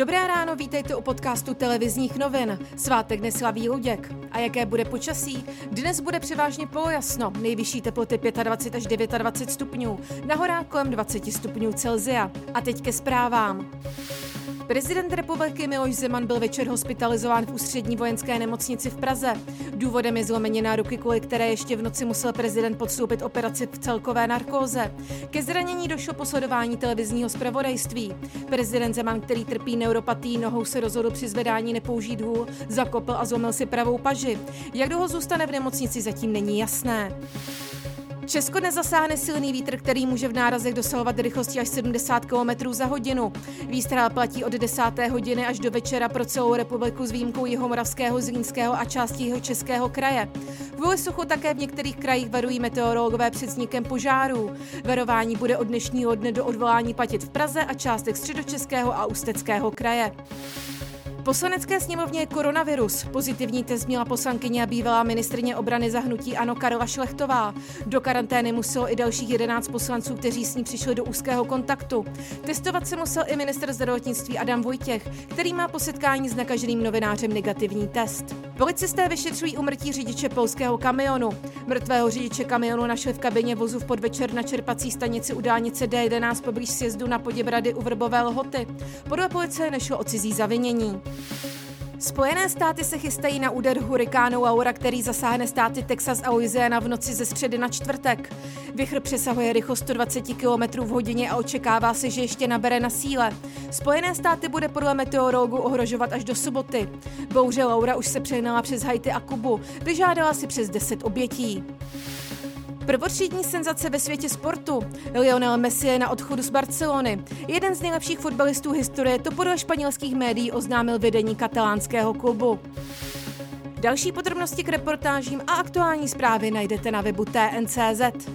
Dobré ráno, vítejte u podcastu televizních novin. Svátek neslaví Luděk. A jaké bude počasí? Dnes bude převážně polojasno, nejvyšší teploty 25 až 29 stupňů, na horách kolem 20 stupňů Celzia. A teď ke zprávám. Prezident republiky Miloš Zeman byl večer hospitalizován v ústřední vojenské nemocnici v Praze. Důvodem je zlomenina ruky, kvůli které ještě v noci musel prezident podstoupit operaci v celkové narkóze. Ke zranění došlo po sledování televizního zpravodajství. Prezident Zeman, který trpí neuropatí, nohou se rozhodl při zvedání nepoužít hůl, zakopl a zlomil si pravou paži. Jak dlouho zůstane v nemocnici, zatím není jasné. Česko nezasáhne silný vítr, který může v nárazech dosahovat rychlosti až 70 km za hodinu. Výstrál platí od 10. hodiny až do večera pro celou republiku s výjimkou Jihomoravského, Zlínského a části jeho českého kraje. Kvůli suchu také v některých krajích varují meteorologové před vznikem požárů. Varování bude od dnešního dne do odvolání platit v Praze a částech středočeského a ústeckého kraje. Poslanecké sněmovně je koronavirus. Pozitivní test měla poslankyně a bývalá ministrně obrany zahnutí Ano Karla Šlechtová. Do karantény muselo i dalších 11 poslanců, kteří s ní přišli do úzkého kontaktu. Testovat se musel i minister zdravotnictví Adam Vojtěch, který má po setkání s nakaženým novinářem negativní test. Policisté vyšetřují umrtí řidiče polského kamionu. Mrtvého řidiče kamionu našli v kabině vozu v podvečer na čerpací stanici u dálnice D11 poblíž sjezdu na Poděbrady u Vrbové lhoty. Podle policie nešlo o cizí zavinění. Spojené státy se chystají na úder hurikánu Laura, který zasáhne státy Texas a Louisiana v noci ze středy na čtvrtek. Vychr přesahuje rychlost 120 km v hodině a očekává se, že ještě nabere na síle. Spojené státy bude podle meteorologů ohrožovat až do soboty. Bouře Laura už se přehnala přes Haiti a Kubu, vyžádala si přes 10 obětí. Prvotřídní senzace ve světě sportu. Lionel Messi je na odchodu z Barcelony. Jeden z nejlepších fotbalistů historie to podle španělských médií oznámil vedení katalánského klubu. Další podrobnosti k reportážím a aktuální zprávy najdete na webu TNCZ.